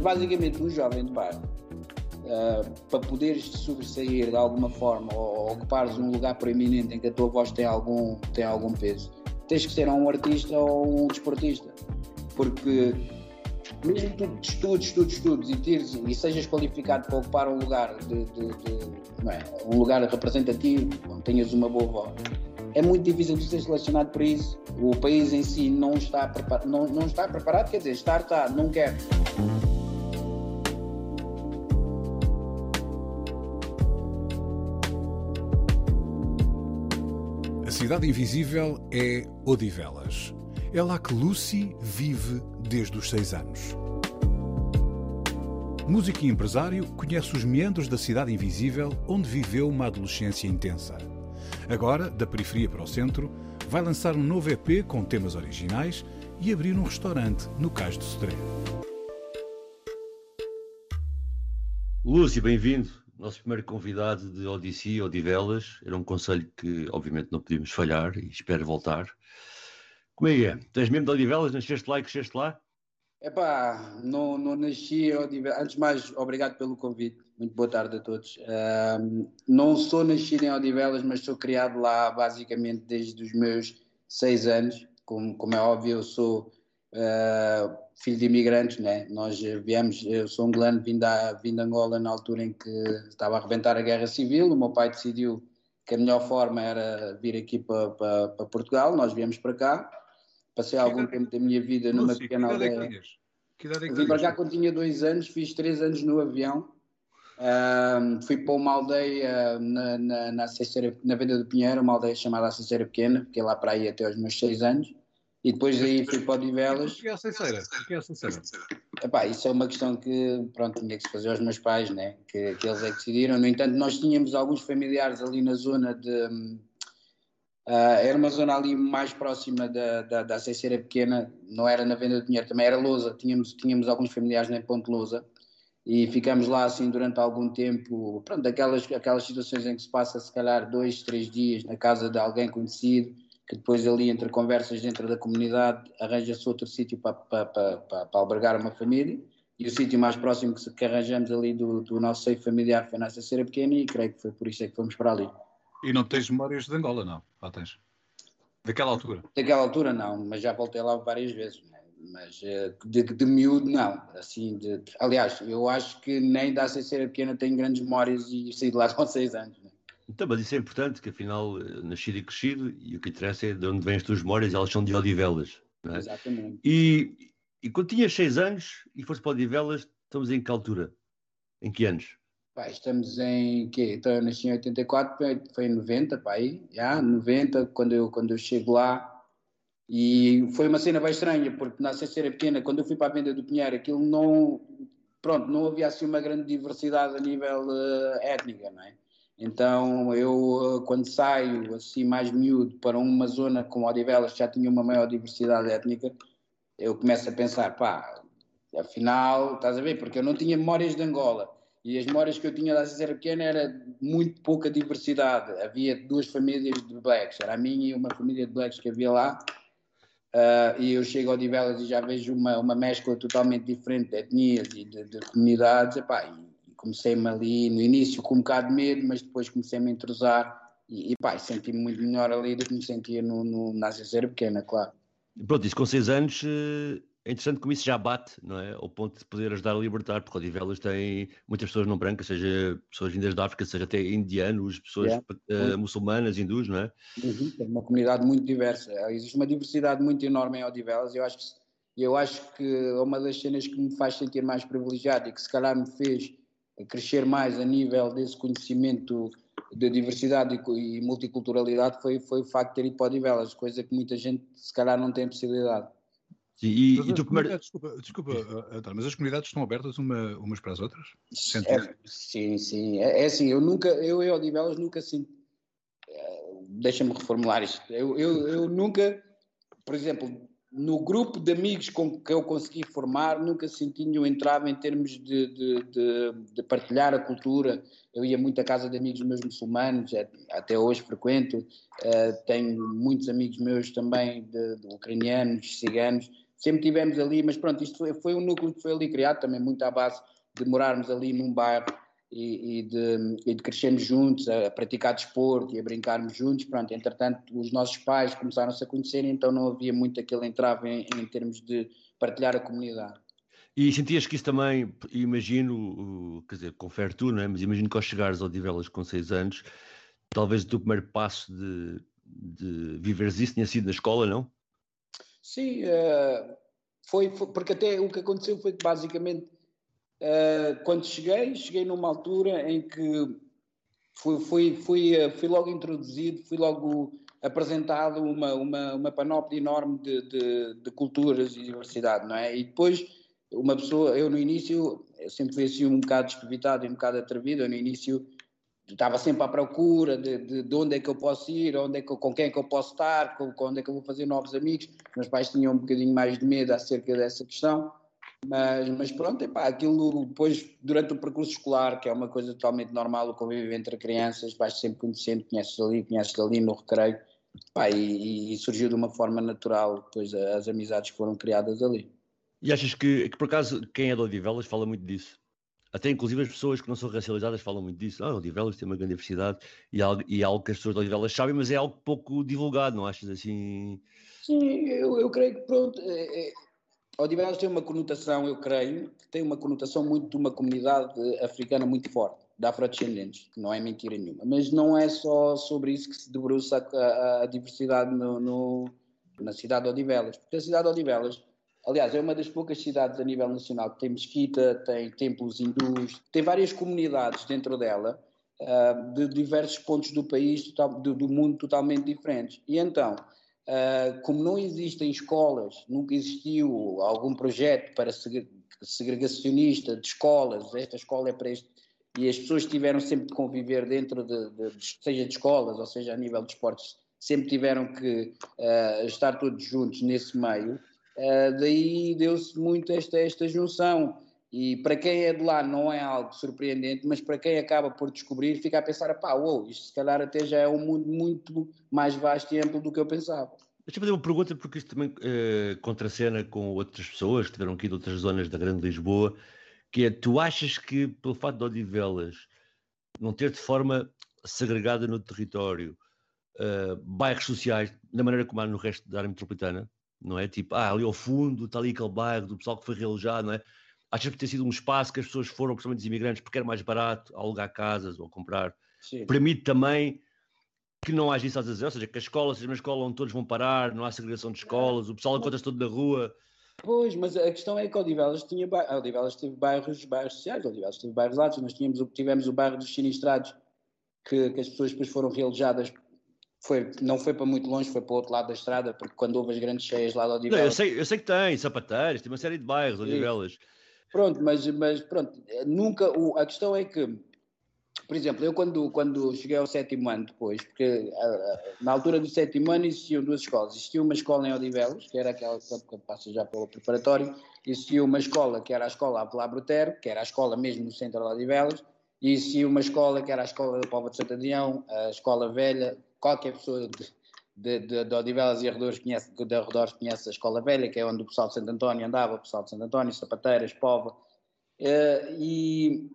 Basicamente, um jovem de bar, uh, para poderes sobressair de alguma forma ou, ocupares um lugar proeminente em que a tua voz tem algum, tem algum peso, tens que ser um artista ou um desportista. Porque mesmo tu estudes, estudes, estudes e, tires, e sejas qualificado para ocupar um lugar de, de, de é, um lugar representativo, onde tenhas uma boa voz, é muito difícil de ser selecionado para isso. O país em si não está, preparado, não, não está preparado, quer dizer, estar está, não quer. A cidade invisível é Odivelas. É lá que Lucy vive desde os seis anos. Músico e empresário, conhece os meandros da cidade invisível onde viveu uma adolescência intensa. Agora, da periferia para o centro, vai lançar um novo EP com temas originais e abrir um restaurante no Cais do Sodré. Lúcio, bem-vindo. Nosso primeiro convidado de Odisseia, Odivelas. Era um conselho que, obviamente, não podíamos falhar e espero voltar. Como é que é? Tens mesmo de Odivelas? Nasceste lá e cresceste lá? Epá, não, não nasci Odivelas. Antes de mais, obrigado pelo convite. Muito boa tarde a todos. Uh, não sou nascido em Odivelas, mas sou criado lá basicamente desde os meus seis anos. Como, como é óbvio, eu sou uh, filho de imigrantes, né? Nós viemos, eu sou angolano, vim, da, vim de Angola na altura em que estava a arrebentar a guerra civil. O meu pai decidiu que a melhor forma era vir aqui para, para, para Portugal. Nós viemos para cá Passei que algum tempo da minha vida numa Lúcio, pequena que é aldeia. Que idade é que Vim para cá quando tinha dois anos, fiz três anos no avião. Uh, fui para uma aldeia na, na, na, na Venda do Pinheiro, uma aldeia chamada Aceira Pequena, fiquei lá para aí até aos meus seis anos. E depois daí fui para. O que é a que é a Aceira? Epá, isso é uma questão que pronto, tinha que se fazer aos meus pais, né? que, que eles é que decidiram. No entanto, nós tínhamos alguns familiares ali na zona de, Uh, era uma zona ali mais próxima da, da, da Pequena, não era na venda de dinheiro, também era Lousa, tínhamos, tínhamos alguns familiares na Ponte Lousa e ficamos lá assim durante algum tempo, pronto, aquelas, aquelas situações em que se passa se calhar dois, três dias na casa de alguém conhecido, que depois ali entre conversas dentro da comunidade arranja-se outro sítio para, para, para, para, albergar uma família e o sítio mais próximo que, que arranjamos ali do, do nosso seio familiar foi na Aceira Pequena e creio que foi por isso é que fomos para ali. E não tens memórias de Angola, não? Lá tens? Daquela altura? Daquela altura não, mas já voltei lá várias vezes. Né? Mas eh, de, de miúdo não. Assim, de, aliás, eu acho que nem da CCR pequena tenho grandes memórias e saí de lá com seis anos. Então, mas isso é importante, que afinal, eh, nascido e crescido, e o que interessa é de onde vêm as tuas memórias, elas são de Odivelas. É? Exatamente. E, e quando tinhas seis anos e foste para Odivelas, estamos em que altura? Em que anos? Pá, estamos em quê? Então eu nasci em 84, foi em 90, pá, aí, já, 90, quando eu, quando eu chego lá. E foi uma cena bem estranha, porque na Ceceira Pequena, quando eu fui para a venda do Pinheiro, aquilo não. Pronto, não havia assim uma grande diversidade a nível uh, étnica, não é? Então eu, uh, quando saio assim mais miúdo para uma zona como Odivelas, já tinha uma maior diversidade étnica, eu começo a pensar, pá, afinal, estás a ver? Porque eu não tinha memórias de Angola e as memórias que eu tinha da César Pequena era muito pouca diversidade. Havia duas famílias de blacks, era a minha e uma família de blacks que havia lá. Uh, e eu chego ao Divelas e já vejo uma, uma mescla totalmente diferente de etnias e de, de comunidades. Epá, e comecei-me ali no início com um bocado de medo, mas depois comecei-me a entrosar e, e senti-me muito melhor ali do que me sentia no, no, na Pequena, claro. Pronto, isso com seis anos eh, é interessante como isso já bate, não é? Ao ponto de poder ajudar a libertar, porque Odivelas tem muitas pessoas não brancas, seja pessoas vindas da África, seja até indianos, pessoas yeah. uh, muçulmanas, hindus, não é? Uhum. É uma comunidade muito diversa. Existe uma diversidade muito enorme em Odivelas. Eu acho que, eu acho que é uma das cenas que me faz sentir mais privilegiado e que se calhar me fez crescer mais a nível desse conhecimento de diversidade e multiculturalidade foi, foi o facto de ter ido para Odivelas, coisa que muita gente se calhar não tem possibilidade. Sim, e, e tu primeiro... Desculpa, desculpa António, mas as comunidades estão abertas uma, umas para as outras? É, sim, sim. É, é, assim, eu nunca, eu e Odivelas nunca sinto. Eh, deixa-me reformular isto. Eu, eu, eu nunca, por exemplo, no grupo de amigos com que eu consegui formar, nunca senti nenhum entrave em termos de, de, de, de, partilhar a cultura. Eu ia muito à casa de amigos meus muçulmanos, é, até hoje frequento. Uh, tenho muitos amigos meus também de, ucranianos, ciganos. Sempre tivemos ali, mas pronto, isto foi, foi um núcleo que foi ali criado também muito à base de morarmos ali num bairro e, e, de, e, de, crescermos juntos, a, a, praticar desporto e a brincarmos juntos. Pronto, entretanto, os nossos pais começaram-se a conhecer, então não havia muito aquele entrave em, em, termos de partilhar a comunidade. E sentias que isso também, imagino, quer dizer, confere tu, não é? Mas imagino que ao chegares ao Divelas com 6 anos, talvez o teu primeiro passo de, de viveres isso tenha sido na escola, não? Sim, uh, foi, foi, porque até o que aconteceu foi que basicamente Uh, quando cheguei, cheguei numa altura em que fui, fui, fui, eh, fui logo introduzido, fui logo apresentado uma, uma, uma panóplia enorme de, de, de, culturas e diversidade, não é? E depois, uma pessoa, eu no início, eu sempre fui assim um bocado despevitado e um bocado atrevido, eu no início estava sempre à procura de, de, de, onde é que eu posso ir, onde é que, com quem é que eu posso estar, com, com onde é que eu vou fazer novos amigos. Meus pais tinham um bocadinho mais de medo acerca dessa questão. Mas, mas pronto, epá, aquilo depois, durante o percurso escolar, que é uma coisa totalmente normal, o convívio entre crianças, vais sempre conhecendo, conheces ali, conheces ali no recreio, epá, e, e, surgiu de uma forma natural depois as amizades que foram criadas ali. E achas que, que por acaso, quem é de Odivelas fala muito disso? Até inclusive as pessoas que não são racializadas falam muito disso. Ah, Odivelas tem uma grande diversidade e é algo, e é algo que as pessoas de Odivelas sabem, mas é algo pouco divulgado, não achas assim? Sim, eu, eu creio que pronto. É, é Odivelas tem uma conotação, eu creio, que tem uma conotação muito de uma comunidade africana muito forte, de afrodescendentes, que não é mentira nenhuma. Mas não é só sobre isso que se debruça a, a, diversidade no, no, na cidade de Odivelas. Porque a cidade de Odivelas, aliás, é uma das poucas cidades a nível nacional que tem mesquita, tem templos hindus, tem várias comunidades dentro dela, uh, de diversos pontos do país, do mundo totalmente diferentes. E então Uh, como não existem escolas, nunca existiu algum projeto para segregacionista de escolas, esta escola é para este, e as pessoas tiveram sempre de conviver dentro de, de, de seja de escolas, ou seja a nível de esportes, sempre tiveram que uh, estar todos juntos nesse meio, uh, daí deu-se muito esta, esta junção. E para quem é de lá não é algo surpreendente, mas para quem acaba por descobrir, fica a pensar: pá, uou, isto se calhar até já é um mundo muito mais vasto e amplo do que eu pensava. Deixa-me fazer uma pergunta, porque isto também eh, contracena com outras pessoas que tiveram aqui de outras zonas da Grande Lisboa, que é, tu achas que pelo fato de Odivelas não ter de forma segregada no território uh, bairros sociais, da maneira como há no resto da área metropolitana, não é? Tipo, ah, ali ao fundo está ali aquele bairro do pessoal que foi realojado, não é? Achas que ter sido um espaço que as pessoas foram, principalmente os imigrantes, porque era mais barato alugar casas ou comprar? Sim. Permite também que não haja isso às vezes, ou seja, que a escola seja uma escola onde todos vão parar, não há segregação de escolas, o pessoal encontra-se todo na rua. Pois, mas a questão é que Odivelas tinha Odivelas teve bairros, bairros sociais, Odivelas teve bairros altos, nós tínhamos, tivemos o bairro dos sinistrados, que, que as pessoas depois foram realojadas foi, não foi para muito longe, foi para o outro lado da estrada, porque quando houve as grandes cheias lá de Odivelas... Não, eu, sei, eu sei que tem, sapateiros, tem uma série de bairros, Odivelas. Pronto, mas, mas pronto, nunca, o, a questão é que, por exemplo, eu quando, quando cheguei ao sétimo ano depois, porque na altura do sétimo ano existiam duas escolas, existia uma escola em Odivelos, que era aquela que passa já pelo preparatório, existia uma escola que era a escola Avelar Brutero, que era a escola mesmo no centro de Odivelos, e existia uma escola que era a escola da Pova de Santo Adrião, a escola velha, qualquer pessoa de, de, de, de Odivelas e arredores conhece, de arredores conhece a Escola Velha, que é onde o pessoal de Santo António andava, o pessoal de Santo António, Sapateiras, Pova. Uh, e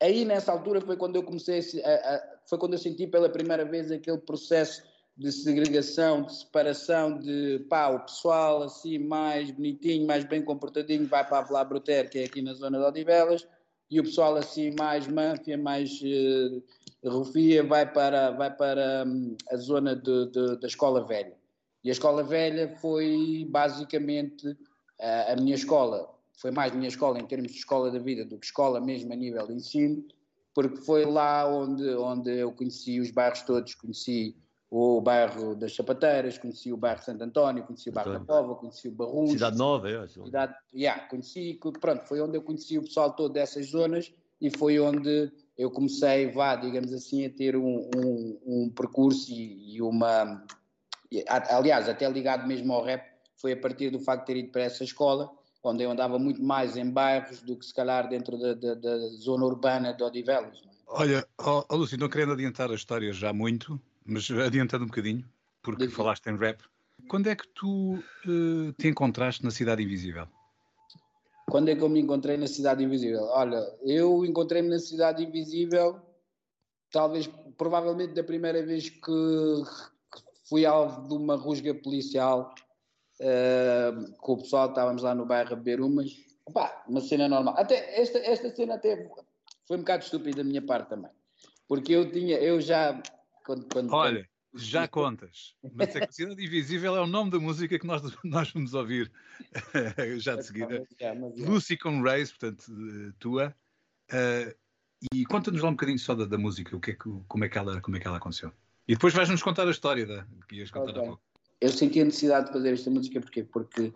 aí nessa altura foi quando eu comecei a, a, foi quando eu senti pela primeira vez aquele processo de segregação, de separação, de pá, o pessoal assim mais bonitinho, mais bem comportadinho vai para a Vila Bruter, que é aqui na zona de Odivelas, e o pessoal assim mais manfia, mais uh, Rufia vai para, vai para um, a zona de, de, da Escola Velha. E a Escola Velha foi basicamente a, a minha escola. Foi mais minha escola em termos de escola da vida do que escola mesmo a nível de ensino, porque foi lá onde, onde eu conheci os bairros todos, conheci o bairro das Chapateiras, conheci o bairro Santo António, conheci o bairro da Pova, conheci o Barruncho. Cidade Nova, é? Cidade, yeah, conheci, pronto, foi onde eu conheci o pessoal todo dessas zonas e foi onde eu comecei, vá, digamos assim, a ter um, um, um percurso e, e, uma... Aliás, até ligado mesmo ao rap, foi a partir do facto de ter ido para essa escola, onde eu andava muito mais em bairros do que se calhar dentro da, da, da zona urbana de Odivelas. É? Olha, oh, oh, Lúcio, não querendo adiantar a história já muito, mas adiantando um bocadinho, porque falaste em rap, quando é que tu uh, te encontraste na Cidade Invisível? Quando é que eu me encontrei na Cidade Invisível? Olha, eu encontrei-me na Cidade Invisível, talvez, provavelmente da primeira vez que fui alvo de uma rusga policial uh, com o pessoal, estávamos lá no bairro a beber umas, Opa, uma cena normal. Até esta, esta cena até foi um bocado estúpido da minha parte também. Porque eu tinha, eu já quando, quando, Olha. Já contas. Mas a Cidade Invisível é o nome da música que nós, nós vamos ouvir já de seguida. Lucy com Race, portanto, tua. Uh, e conta-nos lá um bocadinho só da, da música, o que é que, como, é que ela, como é que ela aconteceu. E depois vais-nos contar a história da, que ias contar okay. há pouco. Eu senti a necessidade de fazer esta música porque, porque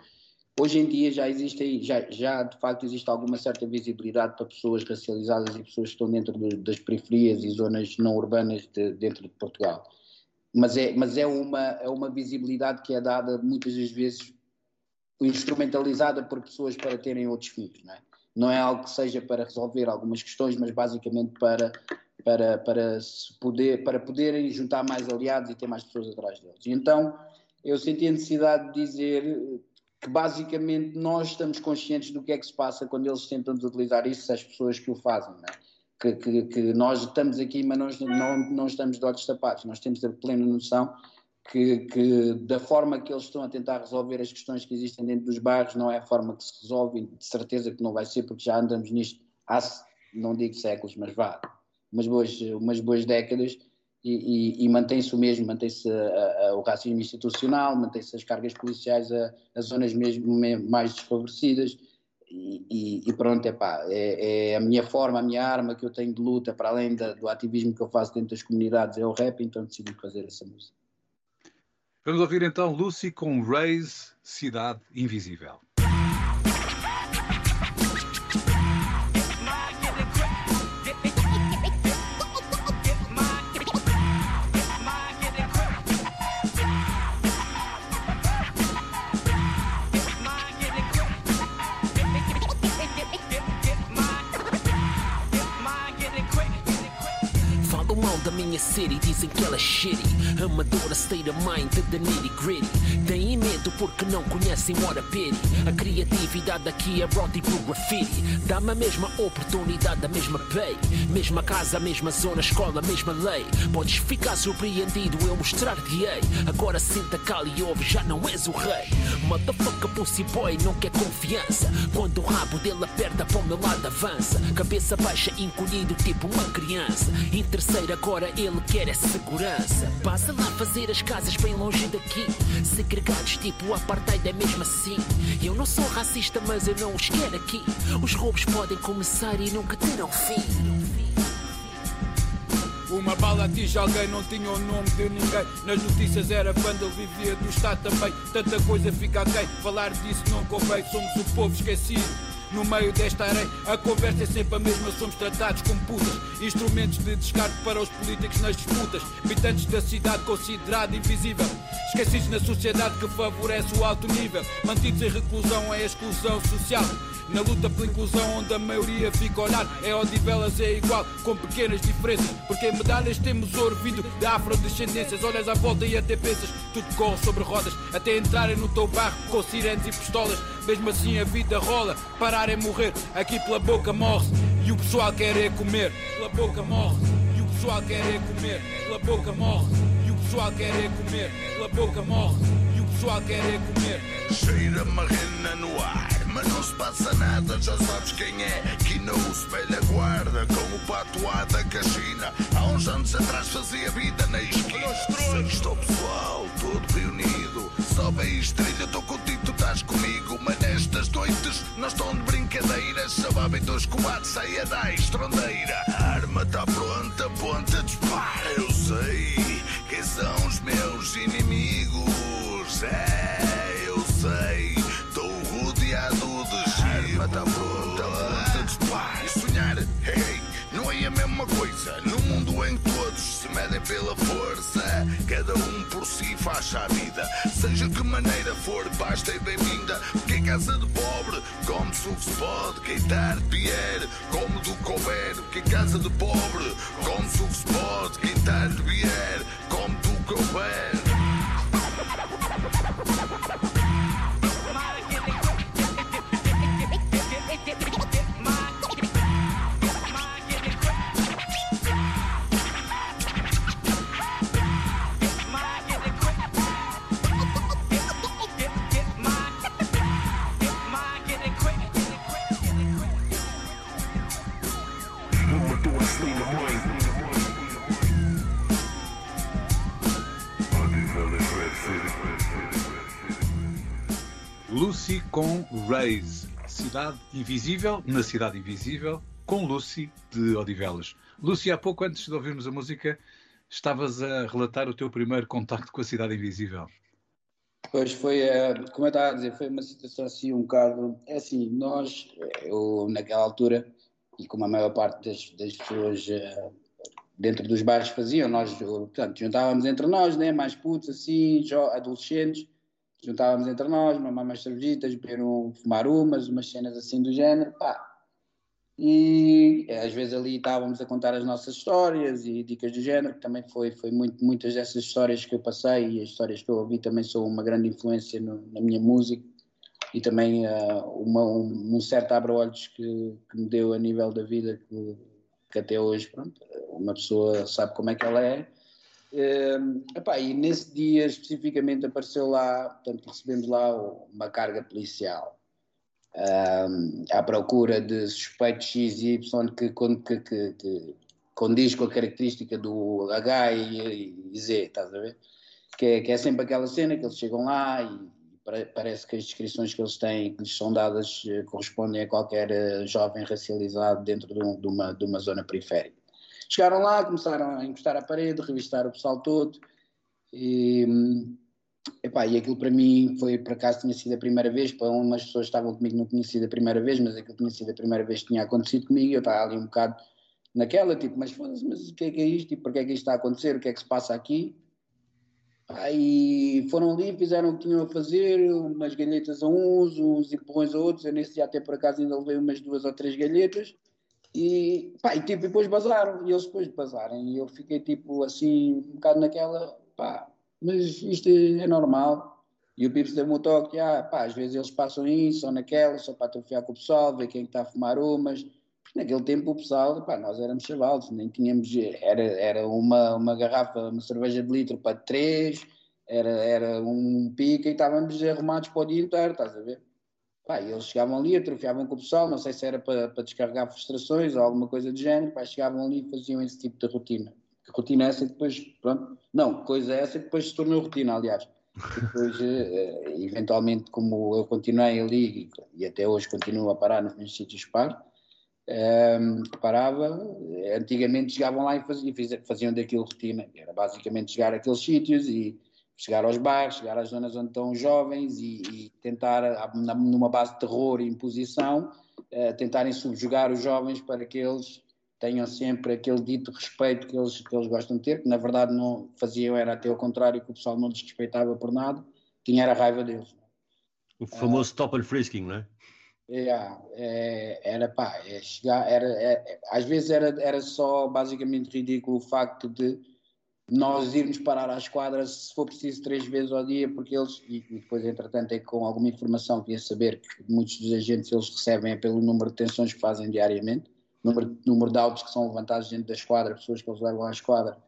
hoje em dia já existe já, já de facto existe alguma certa visibilidade para pessoas racializadas e pessoas que estão dentro de, das periferias e zonas não urbanas de, dentro de Portugal. Mas é, mas é uma, é uma visibilidade que é dada muitas das vezes instrumentalizada por pessoas para terem outros fins, não é? Não é algo que seja para resolver algumas questões, mas basicamente para para para poder para poderem juntar mais aliados e ter mais pessoas atrás deles. Então eu senti a necessidade de dizer que basicamente nós estamos conscientes do que é que se passa quando eles tentam utilizar isso, as pessoas que o fazem, é? Que, que, que, nós estamos aqui, mas nós não, não estamos de olhos tapados, nós temos a plena noção que, que, da forma que eles estão a tentar resolver as questões que existem dentro dos bairros não é a forma que se resolve, de certeza que não vai ser, porque já andamos nisto há, não digo séculos, mas vá, umas boas, umas boas décadas, e, e, e mantém-se o mesmo, mantém-se o racismo institucional, mantém-se as cargas policiais a, a zonas mesmo mais desfavorecidas e, e pronto, epá, é, é a minha forma, a minha arma que eu tenho de luta para além da, do ativismo que eu faço dentro das comunidades é o rap, então decidi fazer essa música. Vamos ouvir então Lucy com Raise Cidade Invisível. City dizem que ela é shitty. Amadora state of mind the nitty gritty. Têm medo porque não conhecem what a pity. A criatividade aqui é roti pro graffiti. Dá-me a mesma oportunidade, a mesma pay. Mesma casa, mesma zona, escola, mesma lei. Podes ficar surpreendido, eu mostrar-te-ei. Agora senta cal e ouve, já não és o rei. Motherfucker pussy boy não quer confiança. Quando o rabo dele aperta para o meu lado avança. Cabeça baixa, encolhido tipo uma criança. Em terceira agora ele quer é segurança. Passa lá fazer as casas bem longe daqui. Segregados tipo apartheid é mesmo assim. Eu não sou racista, mas eu não os quero aqui. Os roubos podem começar e nunca terão fim. Uma bala atinge alguém, não tinha o nome de ninguém. Nas notícias era banda, ele vivia do Estado também. Tanta coisa fica a quem? Falar disso não convém, somos o povo esquecido no meio desta areia. A conversa é sempre a mesma, somos tratados como putas. Instrumentos de descarte para os políticos nas disputas. Habitantes da cidade considerada invisível. Esquecidos na sociedade que favorece o alto nível. Mantidos em reclusão é exclusão social. Na luta pela inclusão, onde a maioria fica a olhar, é odivelas é igual, com pequenas diferenças. Porque em medalhas temos ouro vindo de afrodescendências. Olhas à volta e até pensas, tudo corre sobre rodas, até entrarem no teu barro com sirenes e pistolas. Mesmo assim a vida rola, parar é morrer, aqui pela boca morre e o pessoal quer é comer. Pela boca morre e o pessoal quer é comer. Pela boca morre e o pessoal quer é comer. Pela boca morre e o pessoal quer é comer. Cheira marrena no ar mas não se passa nada, já sabes quem é. Que não se velha guarda com o patuá da Caxina. Há uns anos atrás fazia vida na esquina. Estou pessoal, todo reunido sobe a estrelha, tô contigo, tu estás comigo. Mas nestas noites não estão de brincadeiras. Sababem dois combates saia da estrondeira. A arma tá pronta, ponta, de espada. Eu sei quem são os meus inimigos. É, eu sei, tô rodeado de giro. Arma tá pronta, ponta, dispara. E sonhar, hey, não é a mesma coisa. No mundo em que medem pela força, cada um por si faz a vida. Seja que maneira for, basta e bem-vinda. Porque em casa de pobre, come-se o que se pode. Quem está de bier, come do houver. Porque em casa de pobre, come-se o que se pode. Quem está de bier, come do que Raise, Cidade Invisível, na Cidade Invisível, com Lucy de Odivelas. Lucy, há pouco antes de ouvirmos a música, estavas a relatar o teu primeiro contacto com a Cidade Invisível. Pois foi, eh, como eu estava a dizer, foi uma situação assim um bocado. É assim, nós, eu naquela altura, e como a maior parte das, das pessoas eh, dentro dos bares faziam, nós, portanto, juntávamos entre nós, né, mais putos assim, adolescentes juntávamos entre nós, mamar umas cervejitas, beber um, fumar umas, umas cenas assim do género, pá. E às vezes ali estávamos a contar as nossas histórias e dicas do género, que também foi, foi muito, muitas dessas histórias que eu passei e as histórias que eu ouvi também são uma grande influência no, na minha música e também uh, uma, um, um, certo abre-olhos que, que, me deu a nível da vida que, que até hoje, pronto, uma pessoa sabe como é que ela é Uh, epá, e nesse dia especificamente apareceu lá, portanto recebemos lá uma carga policial uh, à procura de suspeitos X e Y que, que, que, que, condiz com a característica do H e, e Z, estás a ver? Que é, que é, sempre aquela cena que eles chegam lá e parece que as descrições que eles têm, que lhes são dadas, eh, correspondem a qualquer eh, jovem racializado dentro de, um, de, uma, de uma zona periférica. Chegaram lá, começaram a encostar à parede, revistar o pessoal todo. E, epá, e aquilo para mim foi, por acaso, tinha sido a primeira vez. Para umas pessoas que estavam comigo não tinha sido a primeira vez, mas aquilo tinha sido a primeira vez que tinha acontecido comigo. Eu estava ali um bocado naquela, tipo, mas foda-se, mas o que é que é isto? Tipo, porquê é que isto está a acontecer? O que é que se passa aqui? Aí foram ali, fizeram o que tinham a fazer, umas galhetas a uns, uns empurrões a outros. Eu nesse dia até por acaso ainda levei umas duas ou três galhetas. E, pá, e, tipo, depois bazaram, e eles depois bazarem, e eu fiquei tipo assim, um bocado naquela, pá, mas isto é normal. E o Pips deu-me o toque, ah, pá, às vezes eles passam isso ou naquela, só para atrofiar com o pessoal, ver quem está a fumar umas. Porque naquele tempo o pessoal, pá, nós éramos chavalos, nem tínhamos, era, era uma, uma garrafa, uma cerveja de litro para três, era, era um pica e estávamos arrumados para o dia inteiro, estás a ver? Pá, eles chegavam ali, atrofiavam com o pessoal, não sei se era para, para descarregar frustrações ou alguma coisa do género, pá, chegavam ali e faziam esse tipo de rotina. Que rotina é essa e depois, pronto, não, coisa é essa e depois se tornou rotina, aliás. Depois, eh, eventualmente, como eu continuei ali e, até hoje continuo a parar nos meus sítios paro, um, ehm, parava, antigamente chegavam lá e faziam, faziam daquilo rotina, era basicamente chegar àqueles sítios e chegar aos bairros, chegar às zonas onde estão jovens e, e tentar, numa base de terror e imposição, uh, tentarem subjugar os jovens para que eles tenham sempre aquele dito respeito que eles, que eles gostam de ter, que na verdade não faziam, era até o contrário, que o pessoal não desrespeitava por nada, tinha era raiva deles. O famoso uh, and frisking, não é? Yeah, é, era pá, é chegar, era, é, às vezes era, era só basicamente ridículo o facto de nós irmos parar à esquadra se for preciso três vezes ao dia, porque eles, e, e depois entretanto é com alguma informação que ia saber que muitos dos agentes eles recebem é pelo número de tensões que fazem diariamente, número, número de autos que são levantados dentro da esquadra, pessoas que eles levam à esquadra,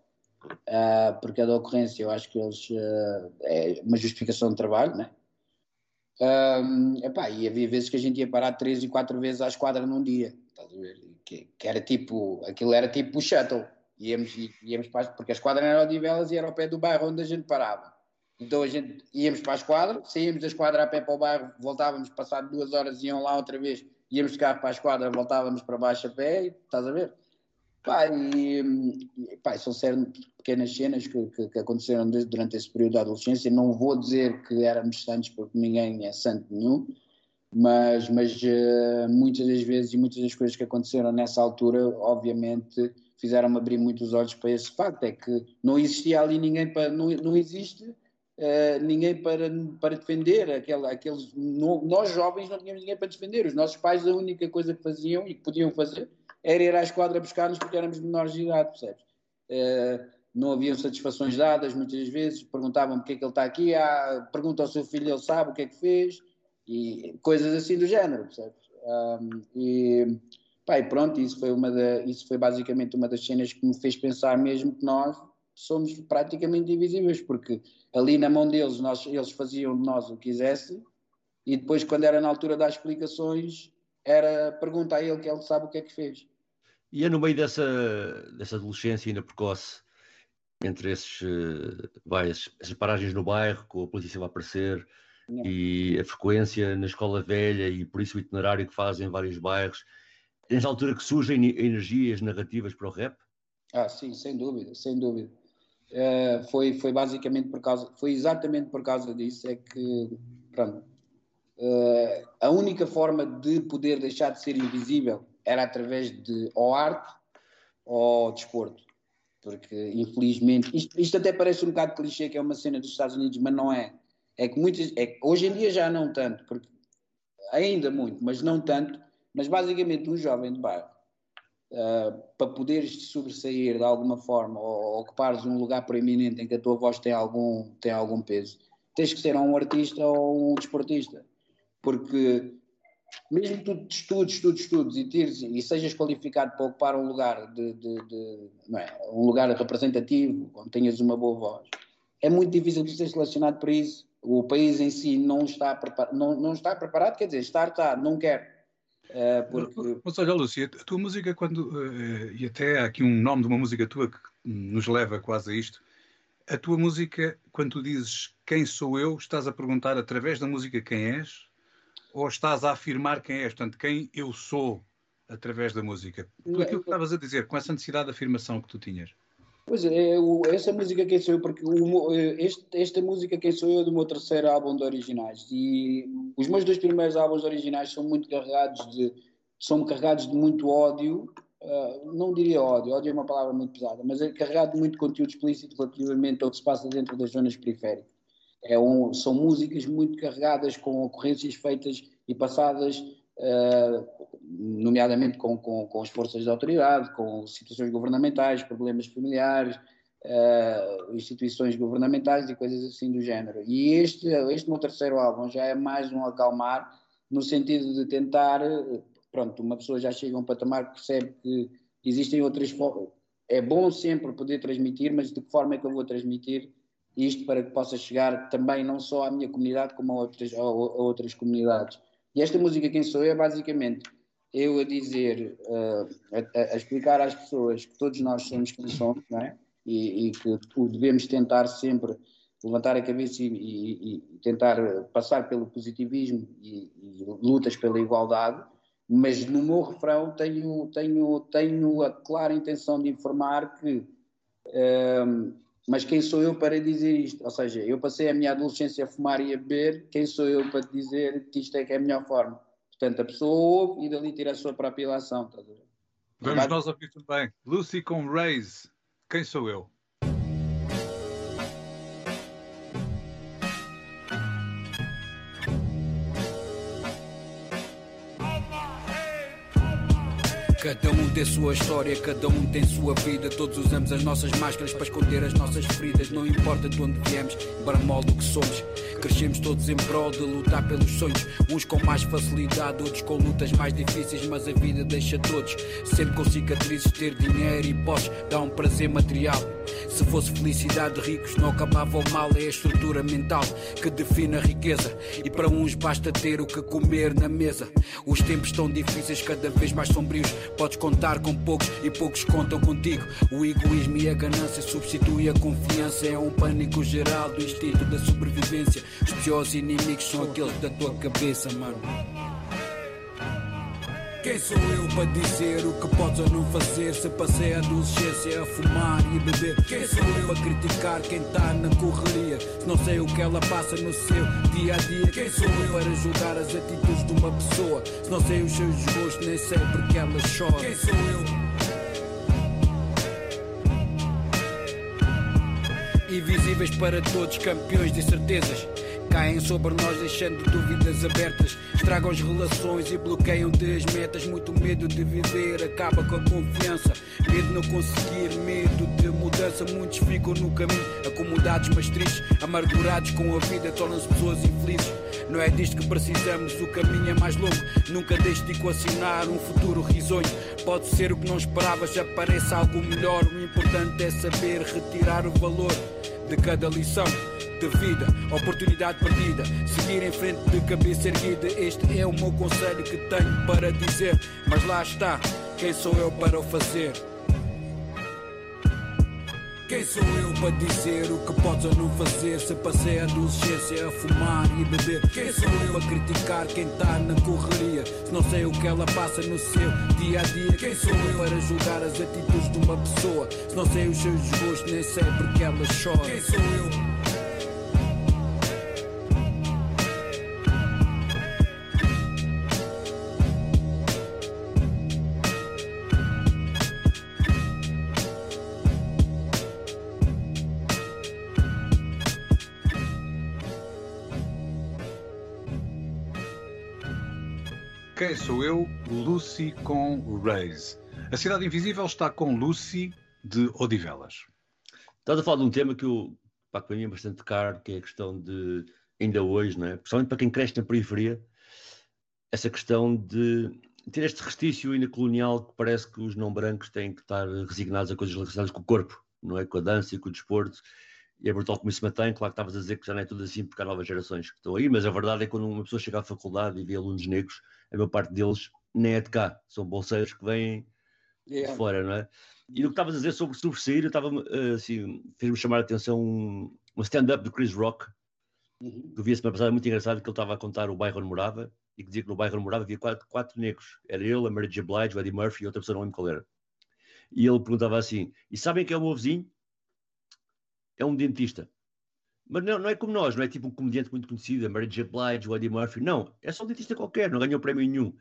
uh, porque cada ocorrência eu acho que eles, uh, é uma justificação de trabalho, né? Um, epá, e havia vezes que a gente ia parar três e quatro vezes à esquadra num dia, que, que era tipo, aquilo era tipo o shuttle, íamos, íamos para, porque a esquadra era Odivelas e era ao pé do bairro onde a gente parava. Então a gente íamos para a esquadra, saíamos da esquadra a pé para o bairro, voltávamos, passado duas horas iam lá outra vez, íamos de carro para a esquadra, voltávamos para baixo a pé, estás a ver? Pá, e, pá, são pequenas cenas que, que, que aconteceram durante esse período da adolescência. Não vou dizer que éramos santos, porque ninguém é santo nenhum, mas, mas uh, muitas das vezes e muitas das coisas que aconteceram nessa altura, obviamente, fizeram-me abrir muito os olhos para esse facto, é que não existia ali ninguém para, não, não existe uh, ninguém para, para defender, aquela, aqueles, nós jovens não tínhamos ninguém para defender, os nossos pais a única coisa que faziam e que podiam fazer era ir à esquadra buscar-nos porque éramos menores de idade, percebes? Uh, não haviam satisfações dadas muitas vezes, perguntavam porque é que ele está aqui, ah, pergunta ao seu filho, ele sabe o que é que fez, e coisas assim do género, percebes? Um, e, pá, e pronto, isso foi, uma da, isso foi basicamente uma das cenas que me fez pensar mesmo que nós somos praticamente invisíveis, porque ali na mão deles nós, eles faziam de nós o que quisessem, e depois quando era na altura das explicações, era pergunta a ele que ele sabe o que é que fez. E é no meio dessa, dessa adolescência ainda precoce, entre esses, uh, vai, essas paragens no bairro, com a polícia a aparecer, Não. e a frequência na escola velha, e por isso o itinerário que fazem em vários bairros. Nessa altura que surgem energias narrativas para o rap? Ah, sim, sem dúvida, sem dúvida. Uh, foi, foi basicamente por causa, foi exatamente por causa disso, é que, pronto, uh, a única forma de poder deixar de ser invisível era através de ou arte ou desporto porque infelizmente, isto, isto, até parece um bocado clichê que é uma cena dos Estados Unidos, mas não é. É que muitas, é, hoje em dia já não tanto, porque ainda muito, mas não tanto, mas basicamente um jovem de bairro, uh, para poderes sobressair de alguma forma ou, ocupares um lugar proeminente em que a tua voz tem algum, tem algum peso, tens que ser um artista ou um desportista, porque mesmo que tu estudes, estudes, estudes e, tires, e sejas qualificado para ocupar um lugar de, de, de é? um lugar representativo, onde tenhas uma boa voz, é muito difícil de ser selecionado para isso. O país em si não está, preparado, não, não está preparado, quer dizer, estar está, não quer. Uh, porque... Mas olha, Lúcia, a tua música, quando, uh, e até há aqui um nome de uma música tua que nos leva quase a isto, a tua música, quando tu dizes quem sou eu, estás a perguntar através da música quem és? ou estás a afirmar quem és, portanto, quem eu sou através da música? Tudo aquilo que estavas a dizer, com essa necessidade de afirmação que tu tinhas. Pois é, essa música Quem Sou Eu, porque o, este, esta música Quem Sou Eu é do meu terceiro álbum de originais e os meus dois primeiros álbuns originais são muito carregados de são carregados de muito ódio, uh, não diria ódio, ódio é uma palavra muito pesada, mas é carregado de muito conteúdo explícito relativamente ao que se passa dentro das zonas periféricas. É um, são músicas muito carregadas com ocorrências feitas e passadas, nomeadamente com, com, com, as forças de autoridade, com situações governamentais, problemas familiares, uh, instituições governamentais e coisas assim do género. E este, este meu terceiro álbum já é mais um acalmar, no sentido de tentar, pronto, uma pessoa já chega a um patamar que percebe que existem outras formas. É bom sempre poder transmitir, mas de que forma é que eu vou transmitir? isto para que possa chegar também não só à minha comunidade como a outras, a, a outras comunidades. E esta música Quem Sou é basicamente eu a dizer, uh, a, a, explicar às pessoas que todos nós somos quem somos, não é? E, e que devemos tentar sempre levantar a cabeça e, e, e tentar passar pelo positivismo e, lutas pela igualdade, mas no meu refrão tenho, tenho, tenho a clara intenção de informar que uh, mas quem sou eu para dizer isto? Ou seja, eu passei a minha adolescência a fumar e a beber, quem sou eu para dizer que isto é que é a melhor forma? Portanto, a pessoa ouve e dali tira a sua própria ilação. Vamos nós ouvir também. Lucy com Raise, quem sou eu? Cada um tem sua história, cada um tem sua vida. Todos usamos as nossas máscaras para esconder as nossas feridas. Não importa de onde viemos, para mal do que somos. Crescemos todos em prol de lutar pelos sonhos. Uns com mais facilidade, outros com lutas mais difíceis. Mas a vida deixa todos sempre com cicatrizes. Ter dinheiro e posse dá um prazer material. Se fosse felicidade de ricos, não acabava o mal. É a estrutura mental que define a riqueza. E para uns basta ter o que comer na mesa. Os tempos estão difíceis, cada vez mais sombrios. Podes contar com poucos e poucos contam contigo. O egoísmo e a ganância substituem a confiança. É um pânico geral do instinto da sobrevivência. Os piores inimigos são aqueles da tua cabeça, mano. Quem sou eu para dizer o que podes ou não fazer? Se passei a adolescência a fumar e beber. Quem sou eu para criticar quem está na correria? Se não sei o que ela passa no seu dia a dia. Quem sou eu para julgar as atitudes de uma pessoa? Se não sei os seus desgostos, nem sei porque ela chora. Quem sou eu? Invisíveis para todos, campeões de certezas. Caem sobre nós, deixando dúvidas abertas. Estragam as relações e bloqueiam-te as metas. Muito medo de viver acaba com a confiança. Medo de não conseguir, medo de mudança. Muitos ficam no caminho, acomodados mas tristes. Amargurados com a vida, tornam-se pessoas infelizes. Não é disto que precisamos, o caminho é mais longo. Nunca deixe de equacionar um futuro risonho. Pode ser o que não esperavas, apareça algo melhor. O importante é saber retirar o valor de cada lição de vida, oportunidade perdida. Seguir em frente de cabeça erguida. Este é o meu conselho que tenho para dizer. Mas lá está, quem sou eu para o fazer? Quem sou eu para dizer o que podes ou não fazer? Se passei a adolescência a fumar e beber. Quem sou eu para criticar quem está na correria? Se não sei o que ela passa no seu dia a dia. Quem sou eu para julgar as atitudes de uma pessoa? Se não sei os seus desgostos, nem sei porque ela chora. Quem sou eu? Sou eu? Lucy com Reis. A Cidade Invisível está com Lucy de Odivelas. Estás a falar de um tema que, eu, para mim é bastante caro, que é a questão de, ainda hoje, não é? principalmente para quem cresce na periferia, essa questão de ter este restício ainda colonial que parece que os não brancos têm que estar resignados a coisas relacionadas com o corpo, não é? Com a dança e com o desporto. E é brutal como isso se mantém. Claro que estavas a dizer que já não é tudo assim porque há novas gerações que estão aí, mas a verdade é que quando uma pessoa chega à faculdade e vê alunos negros, a maior parte deles nem é de cá, são bolseiros que vêm yeah. de fora, não é? E no que estavas a dizer sobre sobressair, eu estava eh, assim, fez-me chamar a atenção um, um stand-up do Chris Rock, uhum. que eu vi a semana passada, muito engraçado, que ele estava a contar o bairro onde morava e que dizia que no bairro onde morava havia quatro, quatro negros. Era ele, a Mary J. Blige, o Eddie Murphy e outra pessoa, não lembro qual era. E ele perguntava assim: E sabem quem é o meu vizinho? É um dentista. Mas não, não é como nós, não é tipo um comediante muito conhecido, a Mary J. Blige, o Eddie Murphy. Não, é só um dentista qualquer, não ganhou prémio nenhum.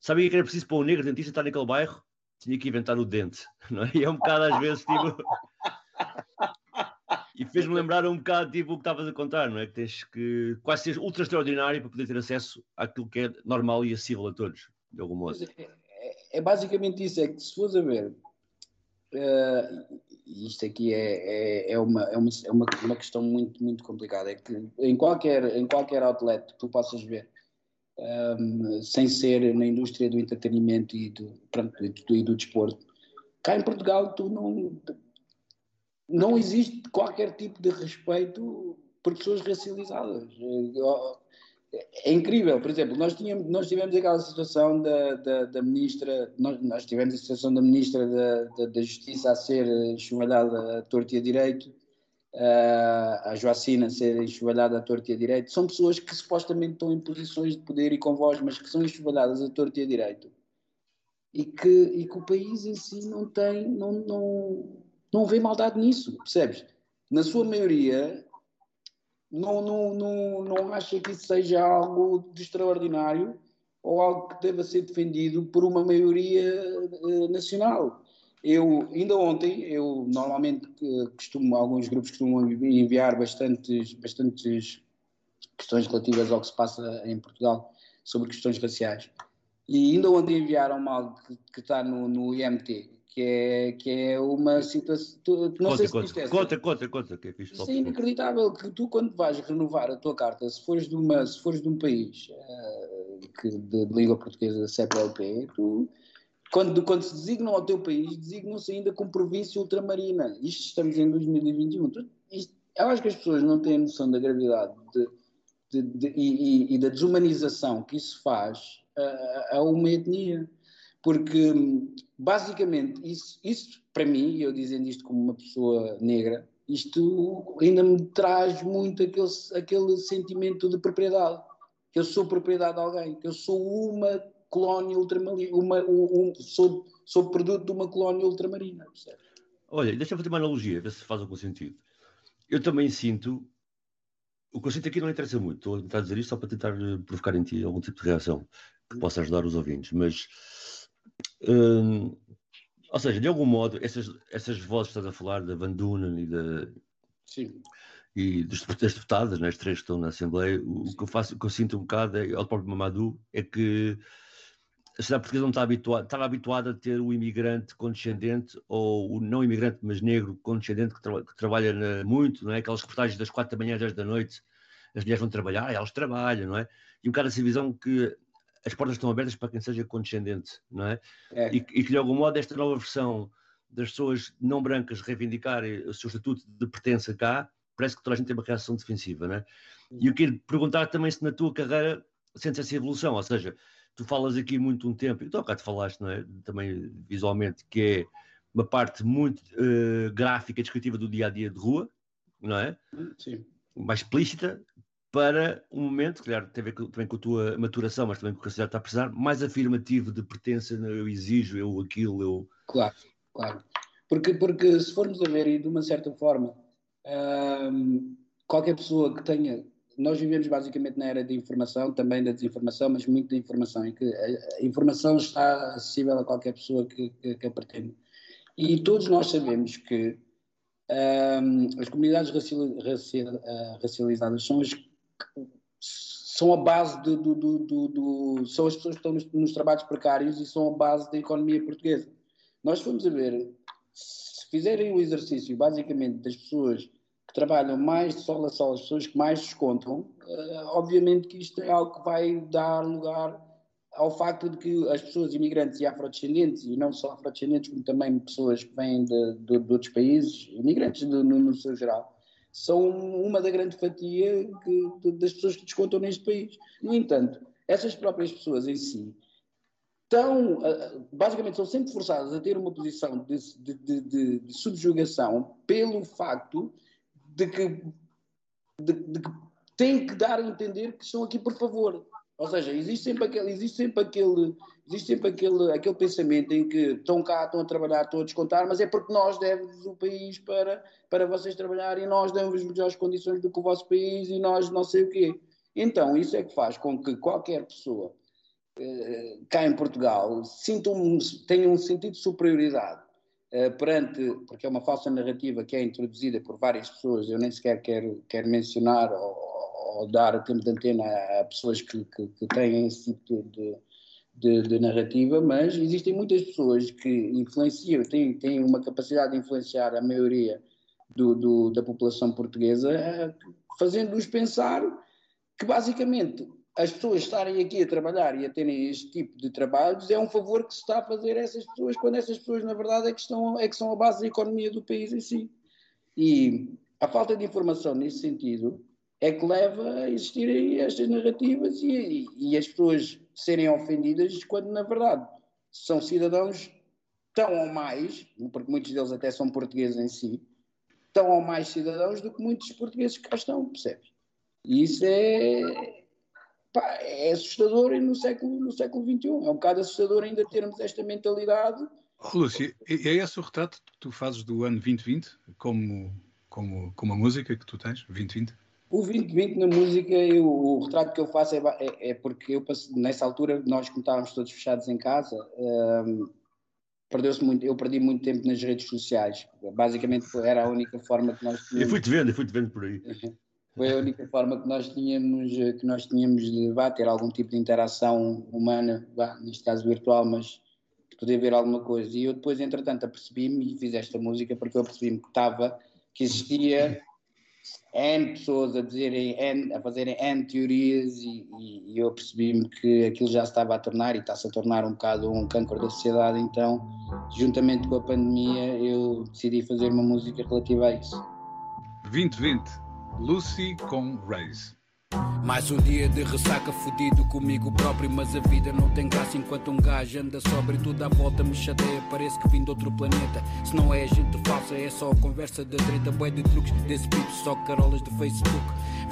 Sabia que era preciso para um negro dentista estar naquele bairro? Tinha que inventar o dente, não é? E é um bocado às vezes tipo. e fez-me lembrar um bocado tipo o que estavas a contar, não é? Que tens que quase ser ultra extraordinário para poder ter acesso àquilo que é normal e acessível a todos, de algum modo. É, é, é, basicamente isso, é que se fores a ver, uh, isto aqui é, é, é, uma, é, uma, é uma, uma questão muito, muito complicada. É que em qualquer, em qualquer outlet que tu possas ver, um, sem ser na indústria do entretenimento e do, pronto, e do, e do desporto, cá em Portugal tu não, não existe qualquer tipo de respeito por pessoas racializadas é incrível, por exemplo, nós, tínhamos, nós tivemos aquela situação da, da, da ministra, nós, nós, tivemos a situação da ministra da, da, da Justiça a ser enxovalhada a torto e a direito, uh, a Joacina a ser enxovalhada a torto e a direito, são pessoas que supostamente estão em posições de poder e com voz, mas que são enxovalhadas a torto e a direito. E que, e que o país em si não tem, não, não, não vê maldade nisso, percebes? Na sua maioria, não, não, não, não acha que isso seja algo de extraordinário ou algo que deva ser defendido por uma maioria uh, nacional. Eu, ainda ontem, eu normalmente uh, costumo, alguns grupos costumam enviar bastantes, bastantes questões relativas ao que se passa em Portugal sobre questões raciais. E ainda ontem enviaram algo que, que está no, no IMT, que é, que é uma situação. não conta, sei se conta, conta, conta, conta, que é fixe. Isso é inacreditável que tu, quando vais renovar a tua carta, se fores de, uma, se fores de um país uh, que, de, de, língua portuguesa CPLP, tu. Quando, quando se designam ao teu país, designam-se ainda como província ultramarina. Isto estamos em 2021. Tu, isto, eu acho que as pessoas não têm noção da gravidade de, de, e, e, e, da desumanização que isso faz a, a uma etnia. Porque, basicamente, isso, isso para mim, eu dizendo isto como uma pessoa negra, isto ainda me traz muito aquele, aquele sentimento de propriedade. Que eu sou propriedade de alguém, que eu sou uma colónia ultramarina, uma, um, sou, sou produto de uma colónia ultramarina. Percebe? Olha, deixa-me fazer uma analogia, ver se faz algum sentido. Eu também sinto. O que eu sinto aqui não interessa muito. Estou a tentar dizer isto só para tentar provocar em ti algum tipo de reação que possa ajudar os ouvintes. Mas. Hum, ou seja, de algum modo, essas, essas vozes que estás a falar da Van Dunen e da. Sim e das, das deputadas, né, as três que estão na Assembleia, o, o, que eu faço, o que eu sinto um bocado, é, ao próprio Mamadou, é que a sociedade portuguesa não está habituada, estava habituada a ter o imigrante condescendente ou o não imigrante, mas negro condescendente que, tra que trabalha na, muito, não é? Aquelas reportagens das quatro da manhã às dez da noite, as mulheres vão trabalhar, elas trabalham, não é? E um bocado essa visão que as portas estão abertas para quem seja condescendente, não é? é. E, e, que de algum modo esta nova versão das pessoas não brancas reivindicarem o seu estatuto de pertença cá, parece que toda a gente tem uma reação defensiva, não é? E eu quero perguntar também se na tua carreira sentes essa evolução, ou seja, tu falas aqui muito um tempo, e tu cá te falaste, não é? Também visualmente, que é uma parte muito uh, gráfica, descritiva do dia a dia de rua, não é? Sim. Mais explícita, para um momento, claro, tem a ver também com a tua maturação, mas também com o que a sociedade está a precisar, mais afirmativo de pertença, eu exijo, eu aquilo, eu. Claro, claro. Porque, porque se formos a ver, e de uma certa forma, qualquer pessoa que tenha. Nós vivemos basicamente na era da informação, também da desinformação, mas muito da informação, em que a, informação está acessível a qualquer pessoa que, que, que a pretende. E todos nós sabemos que um, as comunidades uh, racializadas são as são a base do, do, do, são as pessoas que estão nos, nos, trabalhos precários e são a base da economia portuguesa. Nós fomos a ver, se fizerem o exercício basicamente das pessoas que trabalham mais de sol a sol, as pessoas que mais descontam, uh, obviamente que isto é algo que vai dar lugar ao facto de que as pessoas imigrantes e afrodescendentes, e não só afrodescendentes, como também pessoas que vêm de, de, de outros países, imigrantes no, no, seu geral, são uma da grande fatia que, de, das pessoas que descontam neste país. No entanto, essas próprias pessoas em si estão, uh, basicamente, são sempre forçadas a ter uma posição de, de subjugação pelo facto de que, de, de que têm que dar a entender que estão aqui por favor. Ou seja, existe sempre aquele, existe sempre aquele, existe sempre aquele, aquele pensamento em que estão cá, estão a trabalhar, estão a descontar, mas é porque nós demos o país para, para vocês trabalharem e nós damos melhores condições do que o vosso país e nós não sei o quê. Então, isso é que faz com que qualquer pessoa eh, cá em Portugal sinta um, tenha um sentido de superioridade eh, perante, porque é uma falsa narrativa que é introduzida por várias pessoas, eu nem sequer quero, quero mencionar ou, ou dar tempo de antena a pessoas que, que, que têm esse tipo de, de, de, narrativa, mas existem muitas pessoas que influenciam, têm, têm uma capacidade de influenciar a maioria do, do, da população portuguesa, eh, fazendo-os pensar que basicamente as pessoas estarem aqui a trabalhar e a terem este tipo de trabalhos é um favor que se está a fazer a essas pessoas, quando essas pessoas, na verdade, é que, estão, é que são a base da economia do país em si. E a falta de informação nesse sentido é que leva a existirem estas narrativas e, e, as pessoas serem ofendidas quando, na verdade, são cidadãos tão ou mais, porque muitos deles até são portugueses em si, tão ou mais cidadãos do que muitos portugueses que cá estão, percebes? E isso é, pá, é assustador no século, no século XXI. É um bocado assustador ainda termos esta mentalidade. Lúcia, é esse o retrato que tu fazes do ano 2020 como, como, como a música que tu tens, 2020? O 2020 na música, eu, o retrato que eu faço é, é, é porque eu nessa altura, nós como estávamos todos fechados em casa, um, perdeu-se muito, eu perdi muito tempo nas redes sociais. Basicamente era a única forma que nós tínhamos. Eu fui-te vendo, eu fui-te vendo por aí. Foi a única forma que nós tínhamos, que nós tínhamos de vá, ter algum tipo de interação humana, vá, neste caso virtual, mas poder ver alguma coisa. E eu depois, entretanto, apercebi-me e fiz esta música porque eu percebi-me que estava, que existia N pessoas a dizerem N, a fazerem N teorias e, e, e eu percebi-me que aquilo já estava a tornar e está-se a tornar um bocado um cancro da sociedade, então, juntamente com a pandemia, eu decidi fazer uma música relativa a isso. 2020 Lucy com Raze. Mais um dia de ressaca fudido comigo próprio Mas a vida não tem graça enquanto um gajo anda sobre Tudo à volta me chateia, parece que vim de outro planeta. Se não é gente falsa, é só conversa da treta Bué de truques. Desse pipo, só carolas de Facebook.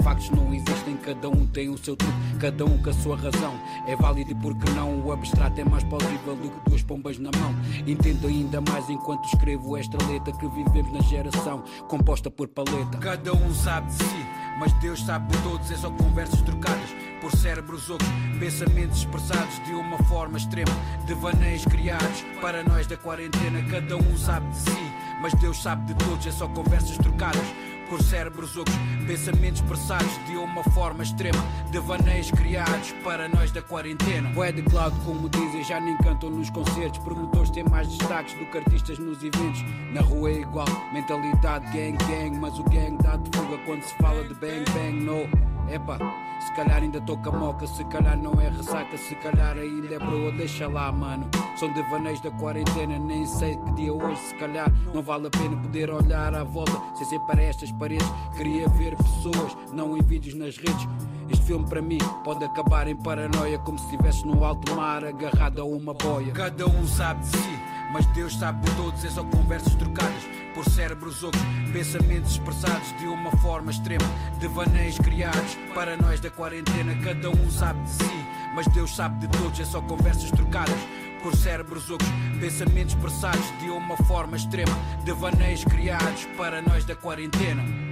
Factos não existem, cada um tem o seu truque Cada um com a sua razão. É válido porque não? O abstrato é mais plausível do que duas pombas na mão. Entendo ainda mais enquanto escrevo esta letra Que vivemos na geração composta por paleta. Cada um sabe de si mas Deus sabe de todos, é só conversas trocadas por cérebros ocos, pensamentos expressados de uma forma extrema, devaneios criados para nós da quarentena. Cada um sabe de si, mas Deus sabe de todos, é só conversas trocadas por cérebros ocos, pensamentos expressados de uma forma extrema, devaneios criados para nós da quarentena. Ué de cloud, como dizem, já nem cantam nos concertos. Promotores têm mais destaques do que artistas nos eventos. Na rua é igual, mentalidade gang gang, mas o gang dá de fuga quando se fala de bang bang, no. Epa, se calhar ainda estou com a moca, se calhar não é ressaca, se calhar ainda é broa, deixa lá, mano. São devaneios da quarentena, nem sei que dia hoje, se calhar não vale a pena poder olhar à volta, sem ser para estas paredes. Queria ver pessoas, não em vídeos nas redes. Este filme para mim pode acabar em paranoia, como se estivesse no alto mar agarrado a uma boia. Cada um sabe de si, mas Deus sabe de todos, é só conversas trocadas por cérebros ocos, pensamentos expressados de uma forma extrema, devaneios criados para nós da quarentena. Cada um sabe de si, mas Deus sabe de todos, é só conversas trocadas por cérebros ocos, pensamentos expressados de uma forma extrema, devaneios criados para nós da quarentena.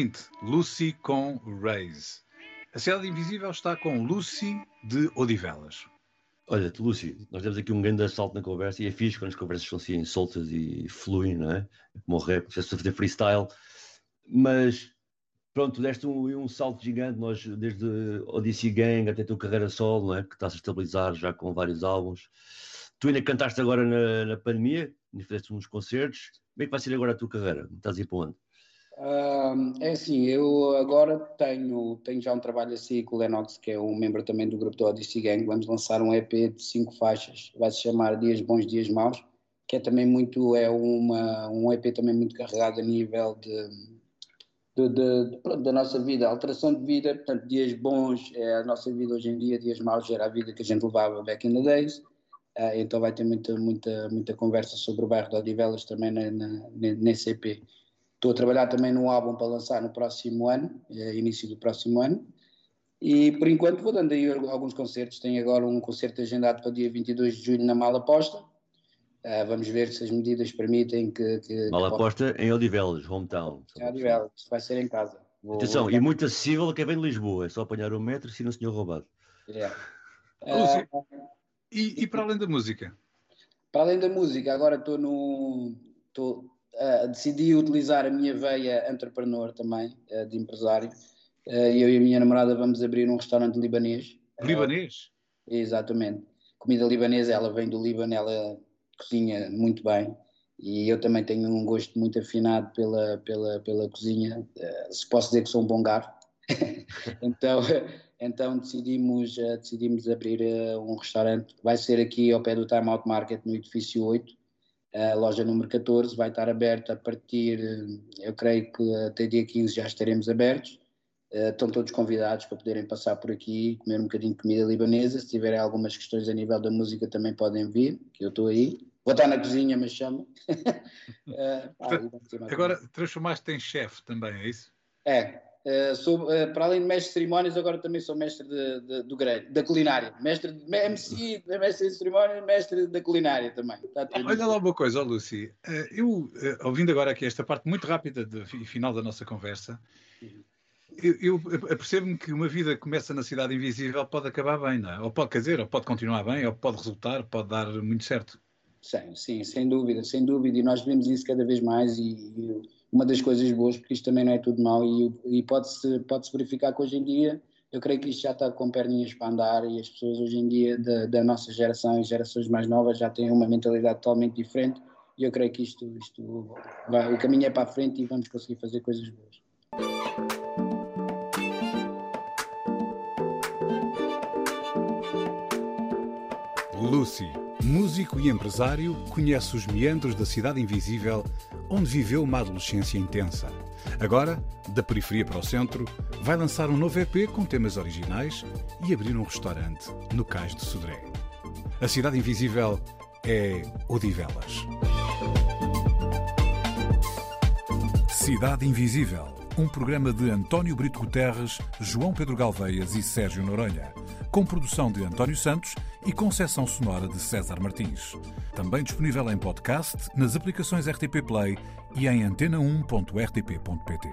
2020, Lucy com Raze. A Cidade Invisível está com Lucy de Odivelas. Olha, Lúcio, nós temos aqui um grande assalto na conversa e é fixe quando as conversas são assim soltas e fluem, não é? Como o rap, se fazer freestyle. Mas pronto, deste um, um salto gigante, nós desde Odyssey Gang até a tua carreira solo, não é? Que está-se a estabilizar já com vários álbuns. Tu ainda cantaste agora na, na pandemia, ainda fizeste uns concertos. Como é que vai ser agora a tua carreira? Estás a ir para onde? Um, é assim, eu agora tenho, tenho já um trabalho assim com o Lennox, que é um membro também do grupo do Odyssey Gang. Vamos lançar um EP de cinco faixas, vai se chamar Dias Bons, Dias Maus, que é também muito, é uma, um EP também muito carregado a nível de, de, de, de da nossa vida, alteração de vida, portanto, dias bons é a nossa vida hoje em dia, dias maus era a vida que a gente levava back in the days. Uh, então vai ter muita, muita, muita conversa sobre o bairro de Odivelas também na, na, nesse EP. Estou a trabalhar também num álbum para lançar no próximo ano, é, início do próximo ano. E por enquanto vou dando aí alguns concertos. Tenho agora um concerto agendado para dia 22 de junho na Mala Posta. Uh, vamos ver se as medidas permitem que. que Mala Posta em Odivelas, hometown. Em Odivelas, vai ser em casa. Vou, Atenção, vou... e muito acessível a quem vem de Lisboa. É só apanhar o metro se não senhor roubado. Yeah. Uh, e, e para além da música? Para além da música, agora estou no. Estou, Uh, decidi utilizar a minha veia entrepreneur também, uh, de empresário. Uh, eu e a minha namorada vamos abrir um restaurante libanês. Libanês? exatamente. Comida libanesa, ela vem do Líbano, ela cozinha muito bem. E eu também tenho um gosto muito afinado pela, pela, pela cozinha. se posso dizer que sou um bom gato. então, então decidimos, decidimos abrir um restaurante. Vai ser aqui ao pé do Time Out Market, no edifício 8 a loja número 14 vai estar aberta a partir, eu creio que até dia 15 já estaremos abertos. Uh, estão todos convidados para poderem passar por aqui, comer um bocadinho de comida libanesa. Se tiverem algumas questões a nível da música também podem vir, que eu estou aí. Vou estar na cozinha, mas chama. uh, agora transformaste em chefe também, é isso? É, Uh, sou, uh, para além de mestre de cerimónias, agora também sou mestre de, de, do grelho, da culinária. Mestre de MC, mestre de cerimónias, mestre da culinária também. Olha lá uma coisa, oh, Lucy. Uh, eu, ouvindo agora aqui esta parte muito rápida do final da nossa conversa, eu, eu percebo-me que uma vida que começa na cidade invisível pode acabar bem, não é? Ou pode, quer dizer, ou pode continuar bem, ou pode resultar, pode dar muito certo. Sim, sim, sem dúvida, sem dúvida, e nós vemos isso cada vez mais e, e uma das coisas boas, porque isto também não é tudo mau e, e pode-se pode verificar que hoje em dia, eu creio que isto já está com perninhas para andar e as pessoas hoje em dia da, da nossa geração e gerações mais novas já têm uma mentalidade totalmente diferente e eu creio que isto, isto vai, o caminho é para a frente e vamos conseguir fazer coisas boas. Lucy, músico e empresário, conhece os meandros da cidade invisível, onde viveu uma adolescência intensa. Agora, da periferia para o centro, vai lançar um novo EP com temas originais e abrir um restaurante no Cais de Sodré. A cidade invisível é Odivelas. Cidade Invisível, um programa de António Brito Guterres, João Pedro Galveias e Sérgio Noronha, com produção de António Santos e concessão sonora de César Martins. Também disponível em podcast, nas aplicações RTP Play e em antena1.rtp.pt.